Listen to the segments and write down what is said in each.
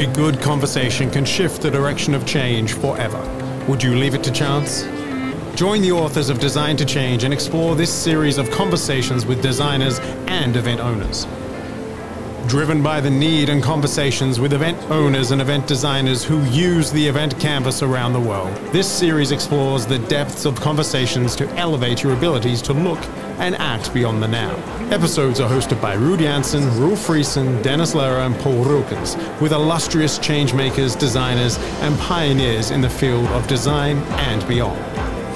A good conversation can shift the direction of change forever. Would you leave it to chance? Join the authors of Design to Change and explore this series of conversations with designers and event owners. Driven by the need and conversations with event owners and event designers who use the event canvas around the world, this series explores the depths of conversations to elevate your abilities to look and act beyond the now. Episodes are hosted by Ruud Janssen, Roel Frissen, Dennis Lehrer, and Paul Rookens, with illustrious changemakers, designers, and pioneers in the field of design and beyond.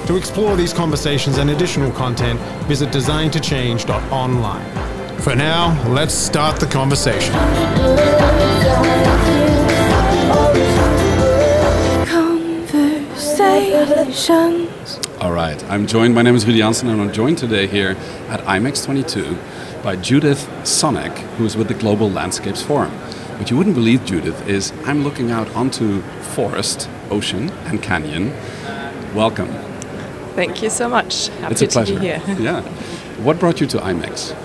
To explore these conversations and additional content, visit designtochange.online. For now, let's start the conversation. Conversations. All right, I'm joined. My name is Ruud Janssen, and I'm joined today here at IMEX 22 by Judith Sonneck, who's with the Global Landscapes Forum. What you wouldn't believe, Judith, is I'm looking out onto forest, ocean, and canyon. Welcome. Thank you so much. Happy it's a pleasure. to be here. yeah. What brought you to IMEX?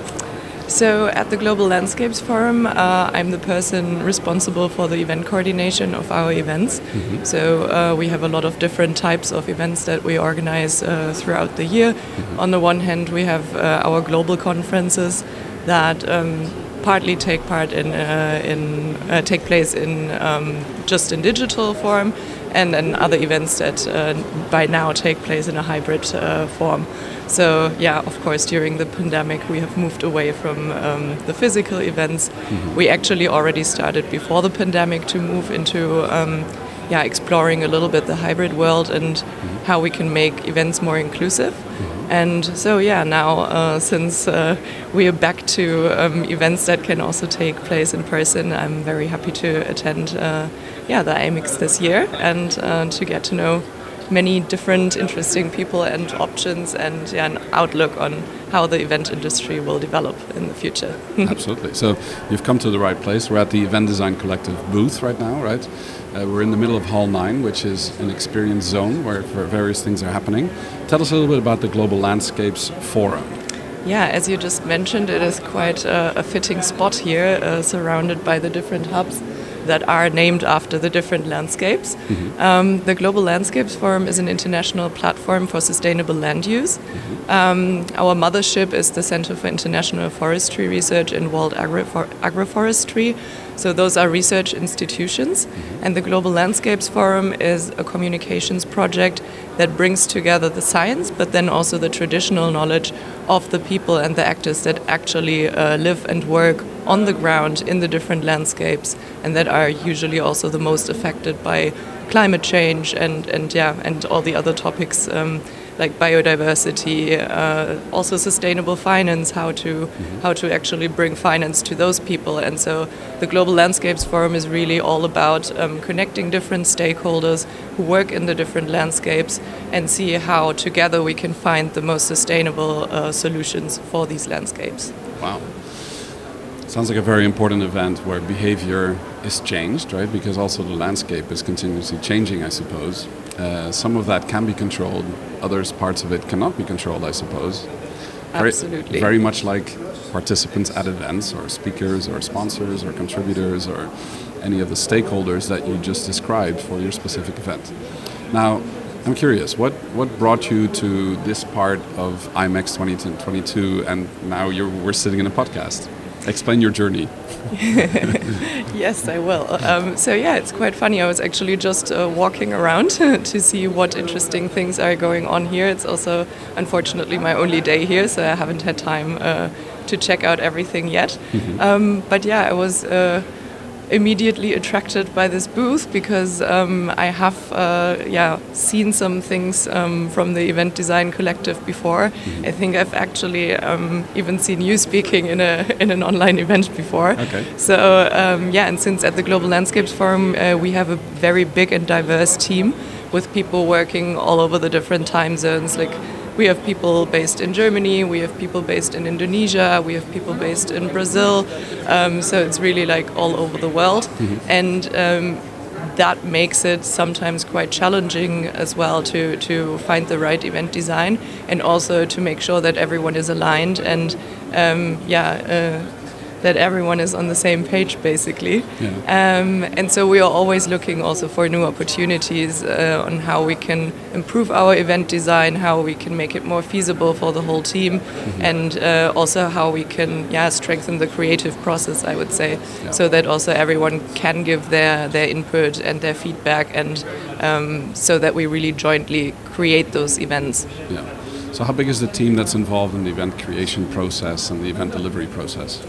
So, at the Global Landscapes Forum, uh, I'm the person responsible for the event coordination of our events. Mm-hmm. So, uh, we have a lot of different types of events that we organize uh, throughout the year. Mm-hmm. On the one hand, we have uh, our global conferences that um, partly take part in, uh, in uh, take place in um, just in digital form, and then other events that by now take place in a hybrid form. So yeah, of course, during the pandemic, we have moved away from um, the physical events. Mm-hmm. We actually already started before the pandemic to move into um, yeah exploring a little bit the hybrid world and mm-hmm. how we can make events more inclusive. Mm-hmm. And so yeah, now uh, since uh, we are back to um, events that can also take place in person, I'm very happy to attend uh, yeah the IMEX this year and uh, to get to know many different interesting people and options and yeah, an outlook on how the event industry will develop in the future. Absolutely. So you've come to the right place. We're at the Event Design Collective booth right now, right? Uh, we're in the middle of Hall 9, which is an experience zone where, where various things are happening. Tell us a little bit about the Global Landscapes Forum. Yeah, as you just mentioned, it is quite a, a fitting spot here, uh, surrounded by the different hubs that are named after the different landscapes. Mm-hmm. Um, the Global Landscapes Forum is an international platform for sustainable land use. Mm-hmm. Um, our mothership is the Center for International Forestry Research in World Agroforestry. So those are research institutions, mm-hmm. and the Global Landscapes Forum is a communications project that brings together the science, but then also the traditional knowledge of the people and the actors that actually uh, live and work on the ground in the different landscapes, and that are usually also the most affected by climate change and and yeah and all the other topics. Um, like biodiversity, uh, also sustainable finance, how to mm-hmm. how to actually bring finance to those people. And so the Global Landscapes Forum is really all about um, connecting different stakeholders who work in the different landscapes and see how together we can find the most sustainable uh, solutions for these landscapes. Wow. Sounds like a very important event where behavior is changed, right? Because also the landscape is continuously changing, I suppose. Uh, some of that can be controlled, others parts of it cannot be controlled, I suppose. Absolutely. Very, very much like participants at events, or speakers, or sponsors, or contributors, or any of the stakeholders that you just described for your specific event. Now, I'm curious, what, what brought you to this part of IMEX 2022 and now you're, we're sitting in a podcast? Explain your journey. yes, I will. Um, so yeah, it's quite funny. I was actually just uh, walking around to see what interesting things are going on here. It's also, unfortunately, my only day here, so I haven't had time uh, to check out everything yet. Mm -hmm. um, but yeah, I was. Uh, immediately attracted by this booth because um, I have uh, yeah seen some things um, from the event design collective before. Mm -hmm. I think I've actually um, even seen you speaking in a in an online event before. Okay. So um, yeah, and since at the Global Landscapes Forum uh, we have a very big and diverse team with people working all over the different time zones, like we have people based in Germany, we have people based in Indonesia, we have people based in Brazil. Um, so it's really like all over the world. Mm-hmm. And um, that makes it sometimes quite challenging as well to, to find the right event design and also to make sure that everyone is aligned and um, yeah uh, that everyone is on the same page, basically. Yeah. Um, and so we are always looking also for new opportunities uh, on how we can improve our event design, how we can make it more feasible for the whole team, and uh, also how we can yeah strengthen the creative process. I would say, Yeah. so that also everyone can give their their input and their feedback, and um, so that we really jointly create those events. Yeah. So how big is the team that's involved in the event creation process and the event delivery process?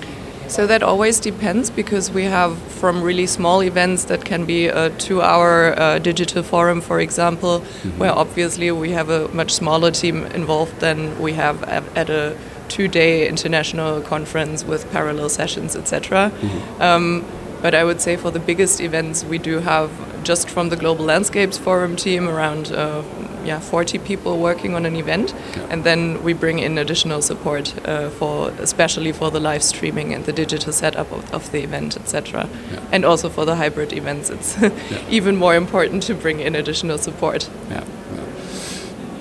So that always depends because we have from really small events that can be a two hour uh, digital forum, for example, where obviously we have a much smaller team involved than we have at, a two day international conference with parallel sessions, etc. Um, but I would say for the biggest events, we do have just from the Global Landscapes Forum team around uh, yeah 40 people working on an event, Yeah. and then we bring in additional support uh, for especially for the live streaming and the digital setup of, of the event, etc. Yeah. And also for the hybrid events, it's even more important to bring in additional support. Yeah.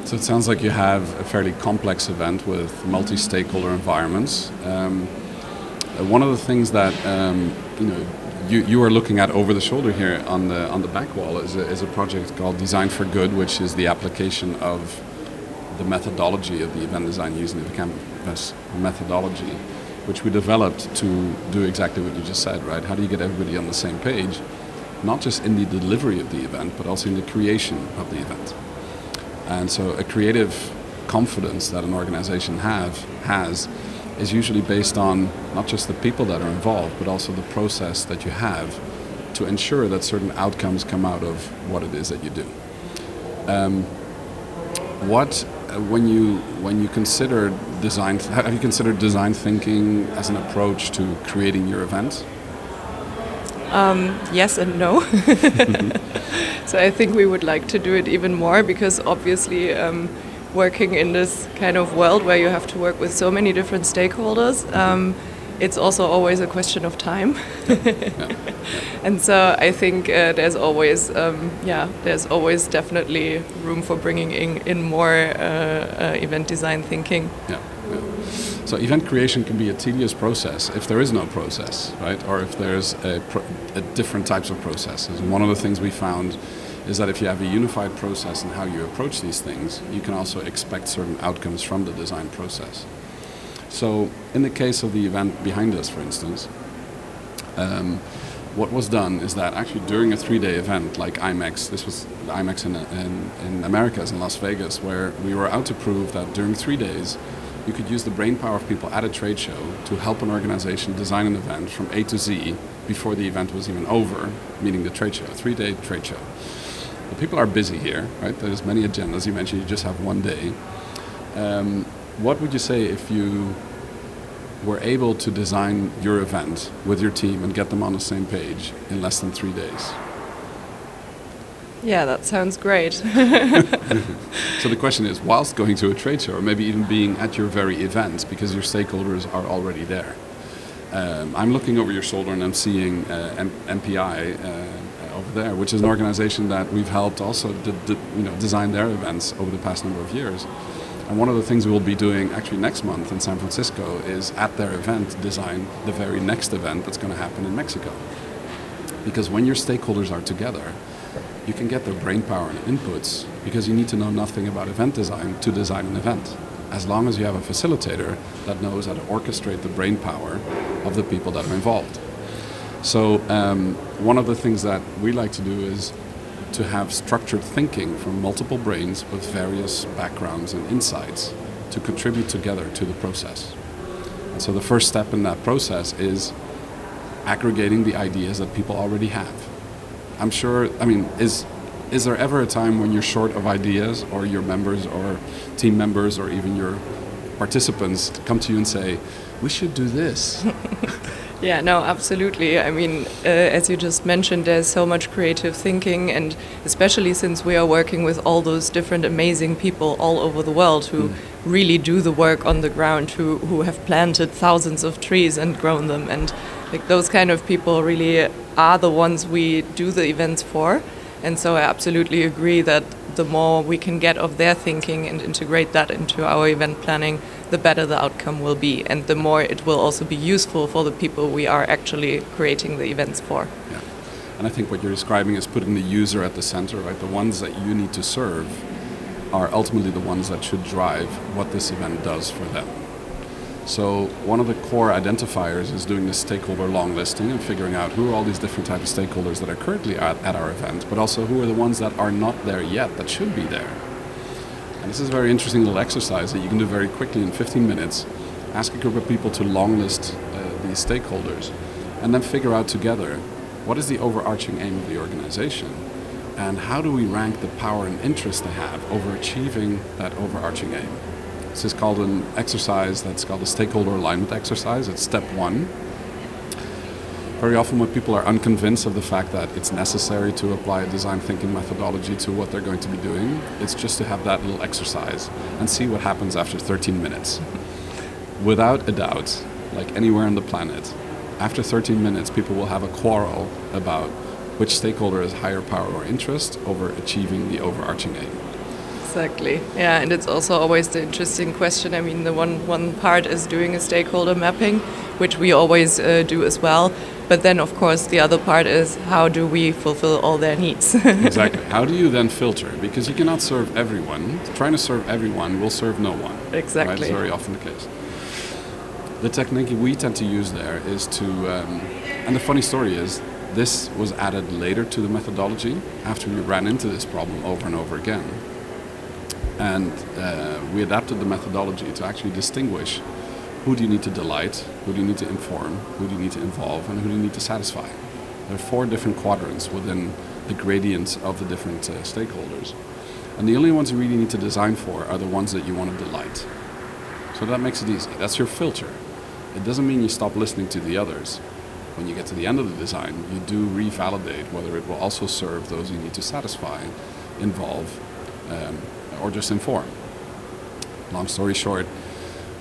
So it sounds like you have a fairly complex event with multi-stakeholder environments. Um, uh, one of the things that um, you know you, you are looking at over the shoulder here on the on the back wall is a, is a project called Design for Good, which is the application of the methodology of the event design using the Canvas methodology, which we developed to do exactly what you just said, right? How do you get everybody on the same page, not just in the delivery of the event, but also in the creation of the event? And so a creative confidence that an organization have has is usually based on not just the people that are involved, but also the process that you have to ensure that certain outcomes come out of what it is that you do. Um, what uh, when you when you consider design have you considered design thinking as an approach to creating your event? Yes and no. so I think we would like to do it even more because obviously um, working in this kind of world where you have to work with so many different stakeholders, um, it's also always a question of time. and so I think uh, there's always, um, yeah, there's always definitely room for bringing in, in more uh, uh, event design thinking. Yeah. So event creation can be a tedious process if there is no process, right? Or if there's a, a different types of processes. And one of the things we found is that if you have a unified process and how you approach these things, you can also expect certain outcomes from the design process. So in the case of the event behind us, for instance, um, what was done is that actually during a three-day event like IMEX, this was IMEX in, in, in in Las Vegas, where we were out to prove that during three days you could use the brain power of people at a trade show to help an organization design an event from A to Z before the event was even over, meaning the trade show, a three-day trade show. The people are busy here, right? There's many agendas. You mentioned you just have one day. Um, what would you say if you were able to design your event with your team and get them on the same page in less than three days? Yeah, that sounds great. So the question is, whilst going to a trade show, or maybe even being at your very event, because your stakeholders are already there. Um, I'm looking over your shoulder and I'm seeing uh, M- MPI uh, over there, which is an organization that we've helped also you know, design their events over the past number of years. And one of the things we'll be doing actually next month in San Francisco is at their event design the very next event that's going to happen in Mexico. Because when your stakeholders are together, you can get their brain power and inputs because you need to know nothing about event design to design an event. As long as you have a facilitator that knows how to orchestrate the brain power of the people that are involved. So, um, one of the things that we like to do is to have structured thinking from multiple brains with various backgrounds and insights to contribute together to the process. And so, the first step in that process is aggregating the ideas that people already have. I'm sure, I mean, is, is there ever a time when you're short of ideas or your members or team members or even your participants come to you and say, we should do this? Yeah, no, absolutely. I mean, uh, as you just mentioned, there's so much creative thinking, and especially since we are working with all those different amazing people all over the world who really do the work on the ground, who, who have planted thousands of trees and grown them. And like those kind of people really are the ones we do the events for. And so I absolutely agree that the more we can get of their thinking and integrate that into our event planning, the better the outcome will be, and the more it will also be useful for the people we are actually creating the events for. Yeah. And I think what you're describing is putting the user at the center, right? The ones that you need to serve are ultimately the ones that should drive what this event does for them. So one of the core identifiers is doing the stakeholder long listing and figuring out who are all these different types of stakeholders that are currently at, at our event, but also who are the ones that are not there yet that should be there. And this is a very interesting little exercise that you can do very quickly in 15 minutes. Ask a group of people to long list uh, these stakeholders and then figure out together what is the overarching aim of the organization and how do we rank the power and interest they have over achieving that overarching aim. This is called an exercise that's called a stakeholder alignment exercise. It's step one. Very often, when people are unconvinced of the fact that it's necessary to apply a design thinking methodology to what they're going to be doing, it's just to have that little exercise and see what happens after 13 minutes. Without a doubt, like anywhere on the planet, after 13 minutes, people will have a quarrel about which stakeholder has higher power or interest over achieving the overarching aim. Exactly. Yeah, and it's also always the interesting question. I mean, the one one part is doing a stakeholder mapping, which we always uh, do as well. But then, of course, the other part is how do we fulfill all their needs? exactly. How do you then filter? Because you cannot serve everyone. Trying to serve everyone will serve no one. Exactly. Right? It's very often the case. The technique we tend to use there is to, um, and the funny story is, this was added later to the methodology after we ran into this problem over and over again. And uh, we adapted the methodology to actually distinguish who do you need to delight, who do you need to inform, who do you need to involve, and who do you need to satisfy. There are four different quadrants within the gradients of the different uh, stakeholders. And the only ones you really need to design for are the ones that you want to delight. So that makes it easy. That's your filter. It doesn't mean you stop listening to the others. When you get to the end of the design, you do revalidate whether it will also serve those you need to satisfy, involve, um, or just inform. Long story short,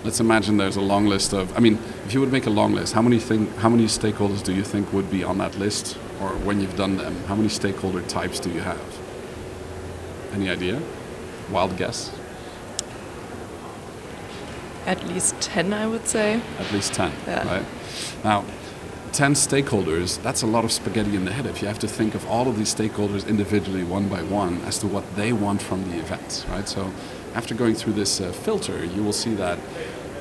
let's imagine there's a long list of. I mean, if you would make a long list, how many thing, how many stakeholders do you think would be on that list, or when you've done them, how many stakeholder types do you have? Any idea? Wild guess. At least ten, I would say. At least ten. Yeah. Right. Now, 10 stakeholders, that's a lot of spaghetti in the head if you have to think of all of these stakeholders individually, one by one, as to what they want from the event, right? So after going through this uh, filter, you will see that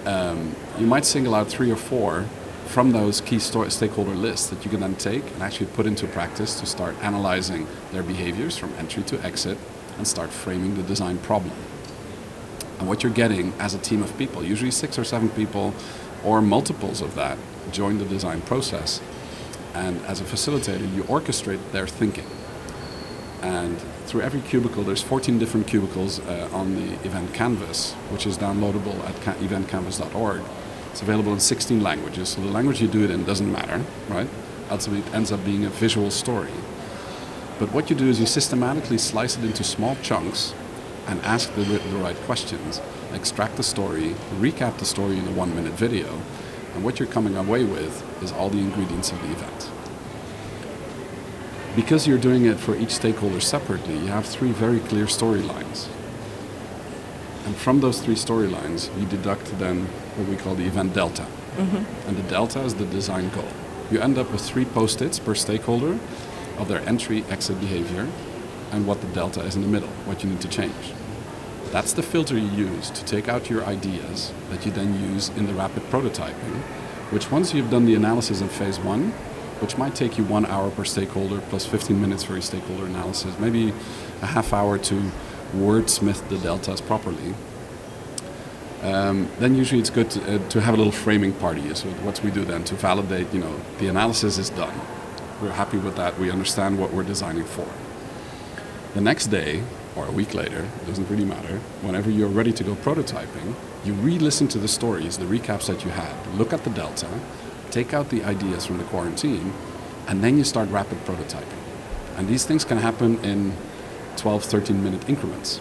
um, you might single out three or four from those key stakeholder lists that you can then take and actually put into practice to start analyzing their behaviors from entry to exit and start framing the design problem. And what you're getting as a team of people, usually six or seven people or multiples of that, join the design process. And as a facilitator, you orchestrate their thinking. And through every cubicle, there's 14 different cubicles uh, on the event canvas, which is downloadable at ca- eventcanvas.org. It's available in 16 languages, so the language you do it in doesn't matter, right? Ultimately, it ends up being a visual story. But what you do is you systematically slice it into small chunks and ask the, the right questions, extract the story, recap the story in a one minute video, and what you're coming away with is all the ingredients of the event. Because you're doing it for each stakeholder separately, you have three very clear storylines. And from those three storylines, you deduct then what we call the event delta. Mm-hmm. And the delta is the design goal. You end up with three post its per stakeholder of their entry exit behavior and what the delta is in the middle, what you need to change. That's the filter you use to take out your ideas that you then use in the rapid prototyping, which once you've done the analysis in phase one, which might take you one hour per stakeholder plus 15 minutes for your stakeholder analysis, maybe a half hour to wordsmith the deltas properly. Um, then usually it's good to, uh, to, have a little framing party. So what we do then to validate, you know, the analysis is done. We're happy with that. We understand what we're designing for. The next day, or a week later, it doesn't really matter, whenever you're ready to go prototyping, you re listen to the stories, the recaps that you had, look at the delta, take out the ideas from the quarantine, and then you start rapid prototyping. And these things can happen in 12, 13 minute increments.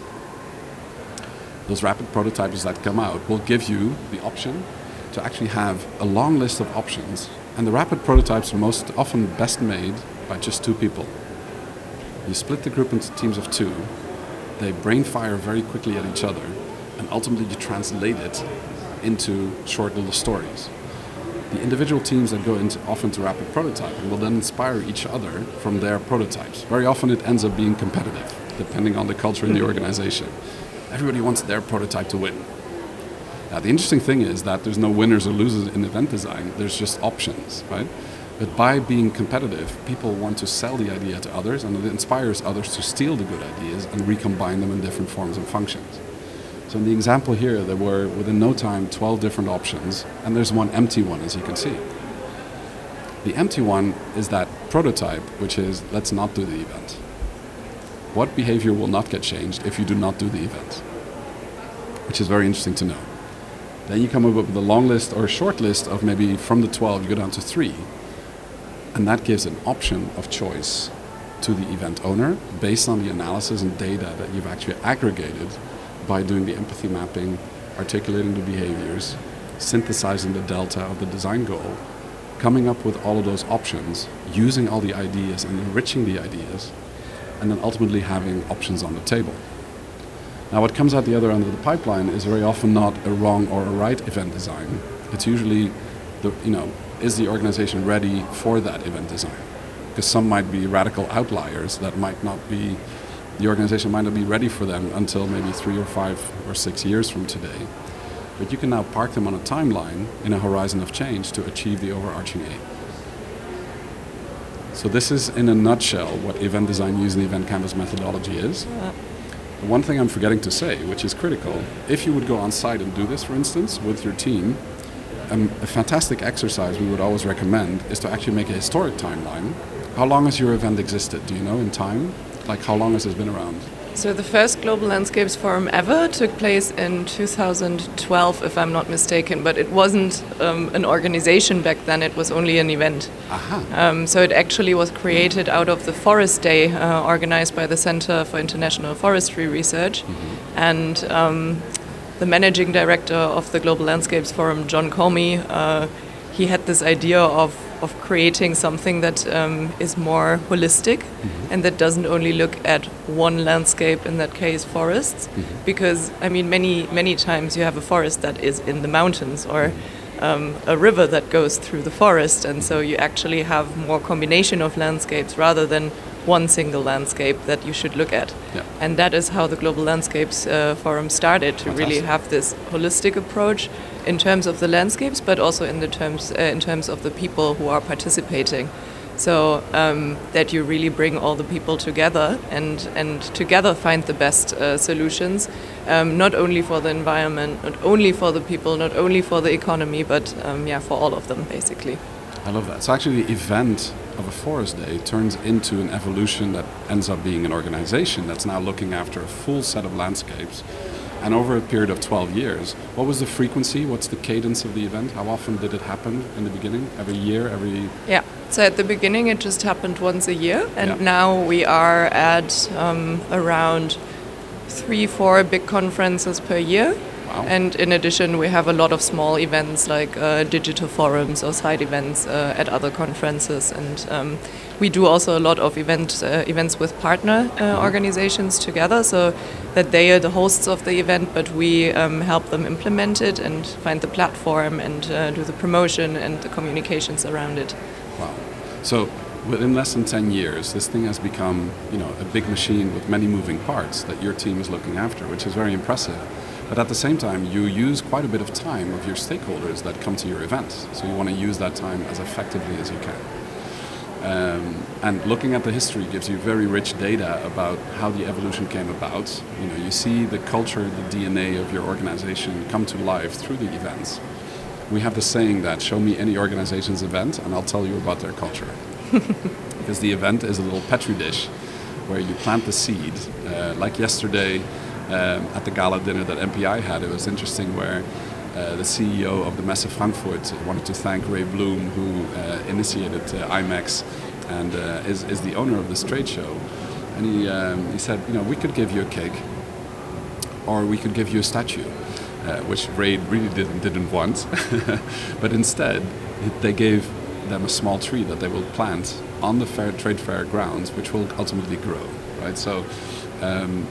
Those rapid prototypes that come out will give you the option to actually have a long list of options. And the rapid prototypes are most often best made by just two people. You split the group into teams of two, they brain fire very quickly at each other, and ultimately you translate it into short little stories. The individual teams that go into, off into rapid prototyping will then inspire each other from their prototypes. Very often it ends up being competitive, depending on the culture in the hmm. organization. Everybody wants their prototype to win. Now, the interesting thing is that there's no winners or losers in event design, there's just options, right? But by being competitive, people want to sell the idea to others and it inspires others to steal the good ideas and recombine them in different forms and functions. So in the example here, there were within no time 12 different options, and there's one empty one, as you can see. The empty one is that prototype, which is let's not do the event. What behavior will not get changed if you do not do the event? Which is very interesting to know. Then you come up with a long list or a short list of maybe from the 12 you go down to three, and that gives an option of choice to the event owner based on the analysis and data that you've actually aggregated by doing the empathy mapping, articulating the behaviors, synthesizing the delta of the design goal, coming up with all of those options, using all the ideas and enriching the ideas, and then ultimately having options on the table. Now, what comes out the other end of the pipeline is very often not a wrong or a right event design. It's usually, the, you know, is the organization ready for that event design? Because some might be radical outliers that might not be the organization might not be ready for them until maybe three or five or six years from today. But you can now park them on a timeline in a horizon of change to achieve the overarching aim. So this is, in a nutshell, what event design using the event canvas methodology is. Yeah. One thing I'm forgetting to say, which is critical, if you would go on site and do this, for instance, with your team, um, a fantastic exercise we would always recommend is to actually make a historic timeline. How long has your event existed? Do you know in time? Like, how long has this been around? So, the first Global Landscapes Forum ever took place in 2012, if I'm not mistaken, but it wasn't um, an organization back then, it was only an event. Um, so, it actually was created out of the Forest Day uh, organized by the Center for International Forestry Research. Mm-hmm. And um, the managing director of the Global Landscapes Forum, John Colmey, uh, he had this idea of of creating something that um, is more holistic mm-hmm. and that doesn't only look at one landscape in that case forests mm-hmm. because i mean many many times you have a forest that is in the mountains or um, a river that goes through the forest and so you actually have more combination of landscapes rather than one single landscape that you should look at. Yeah. And that is how the Global Landscapes uh, Forum started to Fantastic. really have this holistic approach in terms of the landscapes, but also in the terms uh, in terms of the people who are participating. So um, that you really bring all the people together and and together find the best uh, solutions, um, not only for the environment, not only for the people, not only for the economy, but um, yeah, for all of them basically. I love that. So actually, the event of a forest day turns into an evolution that ends up being an organization that's now looking after a full set of landscapes and over a period of 12 years, what was the frequency? What's the cadence of the event? How often did it happen in the beginning? Every year? Every. Yeah. So at the beginning, it just happened once a year. And yeah. now we are at um, around three, four big conferences per year. Wow. And in addition, we have a lot of small events like uh, digital forums or side events uh, at other conferences. And um, we do also a lot of event, uh, events with partner uh, mm-hmm. organizations together, so that they are the hosts of the event, but we um, help them implement it and find the platform and uh, do the promotion and the communications around it. Wow. So within less than 10 years, this thing has become, you know, a big machine with many moving parts that your team is looking after, which is very impressive. But at the same time, you use quite a bit of time of your stakeholders that come to your event. So you want to use that time as effectively as you can. Um, and looking at the history gives you very rich data about how the evolution came about. You know, you see the culture, the DNA of your organization come to life through the events. We have the saying that show me any organization's event and I'll tell you about their culture. because the event is a little petri dish where you plant the seed. Uh, like yesterday, um, at the gala dinner that MPI had. It was interesting where uh, the CEO of the Messe Frankfurt wanted to thank Ray Bloom, who uh, initiated uh, IMEX and uh, is, is the owner of this trade show. And he, um, he said, you know, we could give you a cake or we could give you a statue. Uh, which Ray really didn't, didn't want, but instead they gave them a small tree that they will plant on the fair, trade fair grounds, which will ultimately grow. Right, so um,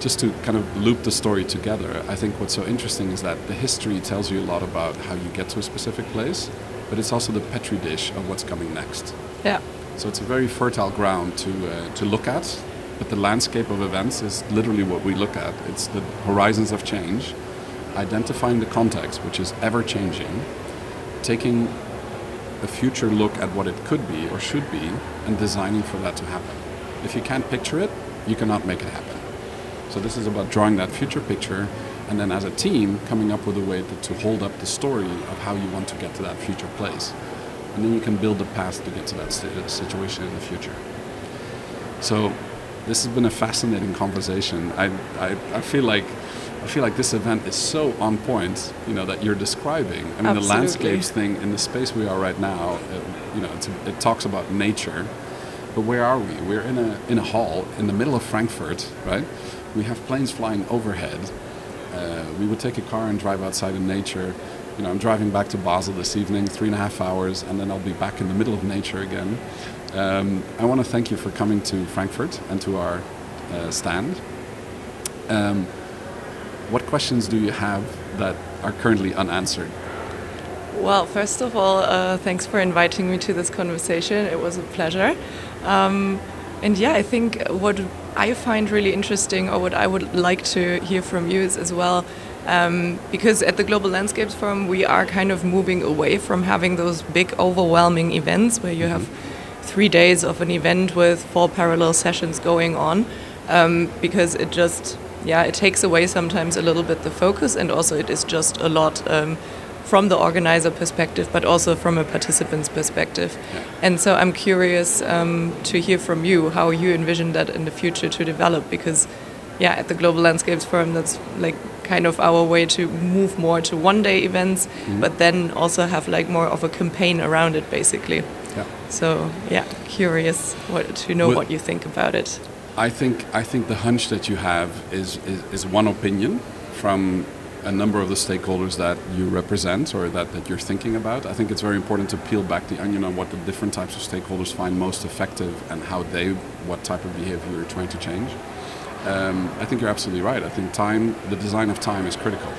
just to kind of loop the story together, I think what's so interesting is that the history tells you a lot about how you get to a specific place, but it's also the petri dish of what's coming next. Yeah. So it's a very fertile ground to uh, to look at, but the landscape of events is literally what we look at. It's the horizons of change, identifying the context, which is ever changing, taking a future look at what it could be or should be, and designing for that to happen. If you can't picture it, you cannot make it happen. So this is about drawing that future picture and then as a team coming up with a way to, to, hold up the story of how you want to get to that future place. And then you can build a path to get to that st- situation in the future. So this has been a fascinating conversation. I, I, I, feel like I feel like this event is so on point, you know, that you're describing. I mean, Absolutely. the landscapes thing in the space we are right now, uh, you know, a, it talks about nature, but where are we? We're in a in a hall in the middle of Frankfurt, right? We have planes flying overhead. Uh, we would take a car and drive outside in nature. You know, I'm driving back to Basel this evening, three and a half hours, and then I'll be back in the middle of nature again. Um, I want to thank you for coming to Frankfurt and to our uh, stand. Um, what questions do you have that are currently unanswered? Well, first of all, uh, thanks for inviting me to this conversation. It was a pleasure. Um, and yeah, I think what I find really interesting, or what I would like to hear from you, is as well, um, because at the Global Landscapes Forum, we are kind of moving away from having those big, overwhelming events where you have three days of an event with four parallel sessions going on, um, because it just, yeah, it takes away sometimes a little bit the focus, and also it is just a lot um, from the organizer perspective, but also from a participant's perspective. Yeah. And so I'm curious um, to hear from you how you envision that in the future to develop, because yeah, at the Global Landscapes Forum, that's like kind of our way to move more to one-day events, but then also have like more of a campaign around it, basically. Yeah. So yeah, curious what, to know Well- what you think about it. I think I think the hunch that you have is, is, is one opinion from a number of the stakeholders that you represent or that, that you're thinking about. I think it's very important to peel back the onion on what the different types of stakeholders find most effective and how they, what type of behavior you're trying to change. Um, I think you're absolutely right. I think time, the design of time is critical.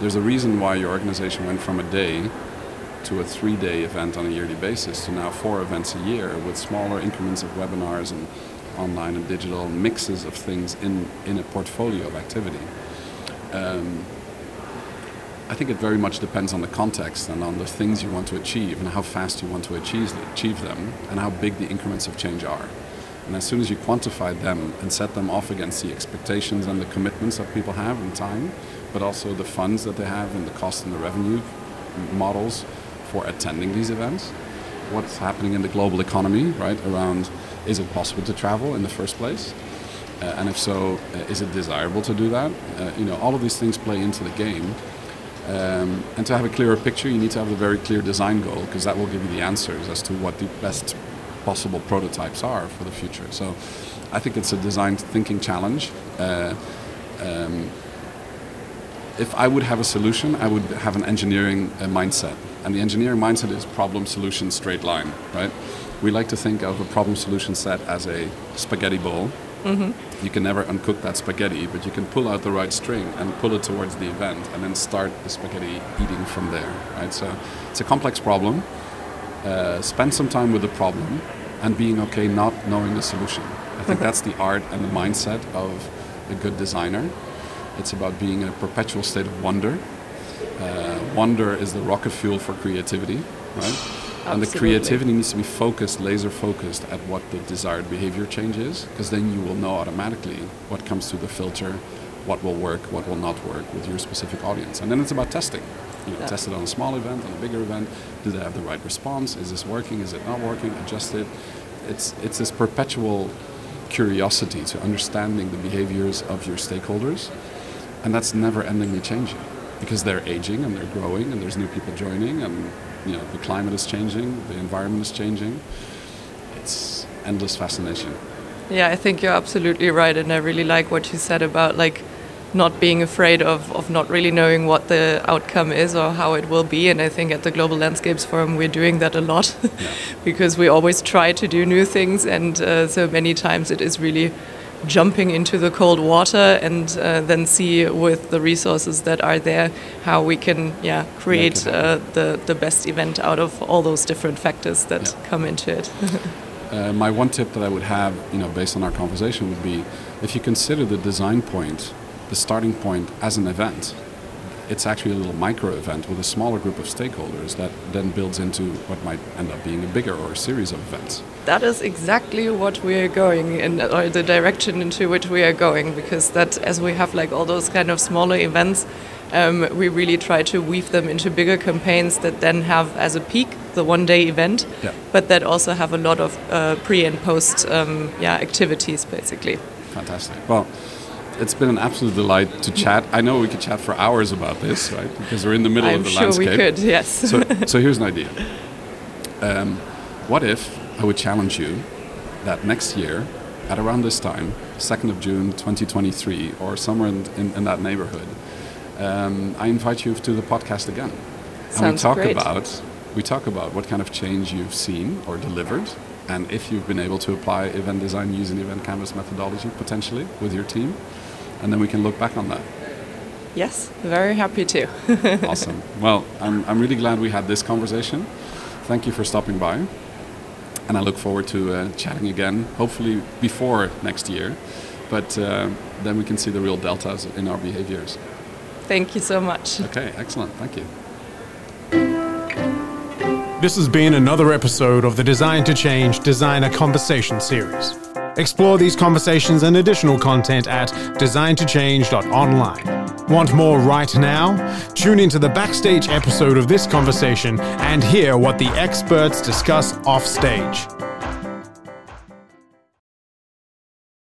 There's a reason why your organization went from a day to a three day event on a yearly basis to now four events a year with smaller increments of webinars and online and digital mixes of things in, in a portfolio of activity. Um, I think it very much depends on the context and on the things you want to achieve and how fast you want to achieve, achieve them and how big the increments of change are. And as soon as you quantify them and set them off against the expectations and the commitments that people have in time, but also the funds that they have and the cost and the revenue models for attending these events, what's happening in the global economy, right? Around is it possible to travel in the first place? Uh, and if so, uh, is it desirable to do that? Uh, you know, all of these things play into the game. Um, and to have a clearer picture, you need to have a very clear design goal because that will give you the answers as to what the best possible prototypes are for the future. So I think it's a design thinking challenge. Uh, um, if I would have a solution, I would have an engineering uh, mindset. And the engineering mindset is problem solution straight line, right? We like to think of a problem solution set as a spaghetti bowl. You can never uncook that spaghetti, but you can pull out the right string and pull it towards the event and then start the spaghetti eating from there, right? So it's a complex problem. Uh, spend some time with the problem and being okay not knowing the solution. I think that's the art and the mindset of a good designer. It's about being in a perpetual state of wonder. Uh, wonder is the rocket fuel for creativity, right? And the creativity needs to be focused, laser focused at what the desired behavior change is, because then you will know automatically what comes through the filter, what will work, what will not work with your specific audience. And then it's about testing. You know, Yeah. test it on a small event, on a bigger event. Do they have the right response? Is this working? Is it not working? Adjust it. It's it's this perpetual curiosity to understanding the behaviors of your stakeholders, and that's never endingly changing because they're aging and they're growing and there's new people joining and you know the climate is changing, the environment is changing. It's endless fascination. Yeah, I think you're absolutely right, and I really like what you said about like not being afraid of, of not really knowing what the outcome is or how it will be. And I think at the Global Landscapes Forum we're doing that a lot because we always try to do new things, and uh, so many times it is really jumping into the cold water and uh, then see with the resources that are there how we can yeah create uh, the the best event out of all those different factors that Yeah. come into it. Uh, my one tip that I would have, you know, based on our conversation, would be if you consider the design point, the starting point as an event, it's actually a little micro event with a smaller group of stakeholders that then builds into what might end up being a bigger or a series of events. that is exactly what we are going in, or the direction into which we are going, because that as we have like all those kind of smaller events, um, we really try to weave them into bigger campaigns that then have as a peak the one day event, Yeah. but that also have a lot of uh, pre and post um, yeah activities basically. Fantastic. Well, it's been an absolute delight to chat. I know we could chat for hours about this, right? Because we're in the middle I'm of the sure landscape. we could, yes. so, so here's an idea. Um, what if I would challenge you that next year, at around this time, 2nd of June 2023, or somewhere in, in, in that neighborhood, um, I invite you to the podcast again. Sounds and we talk great. about we talk about what kind of change you've seen or delivered, and if you've been able to apply event design using event canvas methodology potentially with your team, and then we can look back on that. yes, very happy to. awesome. Well, I'm, I'm really glad we had this conversation. Thank you for stopping by. And I look forward to uh, chatting again, hopefully before next year. But uh, then we can see the real deltas in our behaviors. Thank you so much. Okay, excellent. Thank you. This has been another episode of the Design to Change Designer Conversation series. Explore these conversations and additional content at designtochange.online. Want more right now? Tune into the backstage episode of this conversation and hear what the experts discuss offstage.